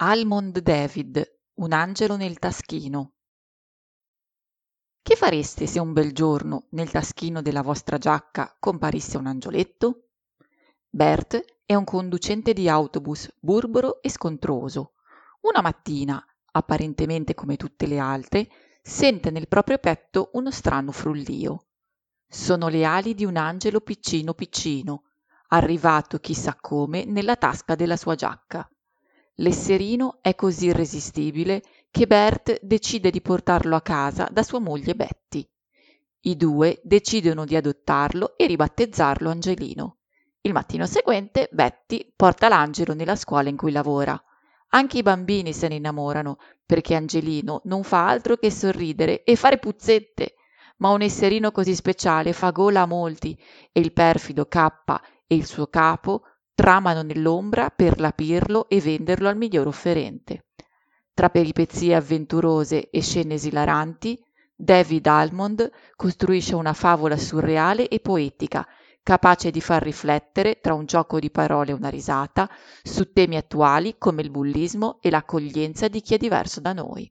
Almond David, un angelo nel taschino. Che fareste se un bel giorno nel taschino della vostra giacca comparisse un angioletto? Bert è un conducente di autobus burbero e scontroso. Una mattina, apparentemente come tutte le altre, sente nel proprio petto uno strano frullio. Sono le ali di un angelo piccino piccino, arrivato chissà come nella tasca della sua giacca. L'esserino è così irresistibile che Bert decide di portarlo a casa da sua moglie Betty. I due decidono di adottarlo e ribattezzarlo Angelino. Il mattino seguente Betty porta l'angelo nella scuola in cui lavora. Anche i bambini se ne innamorano perché Angelino non fa altro che sorridere e fare puzzette. Ma un esserino così speciale fa gola a molti e il perfido K e il suo capo tramano nell'ombra per rapirlo e venderlo al miglior offerente. Tra peripezie avventurose e scene esilaranti, David Almond costruisce una favola surreale e poetica, capace di far riflettere, tra un gioco di parole e una risata, su temi attuali come il bullismo e l'accoglienza di chi è diverso da noi.